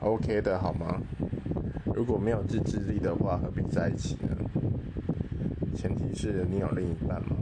ok 的好吗？如果没有自制力的话何必在一起呢？前提是你有另一半吗？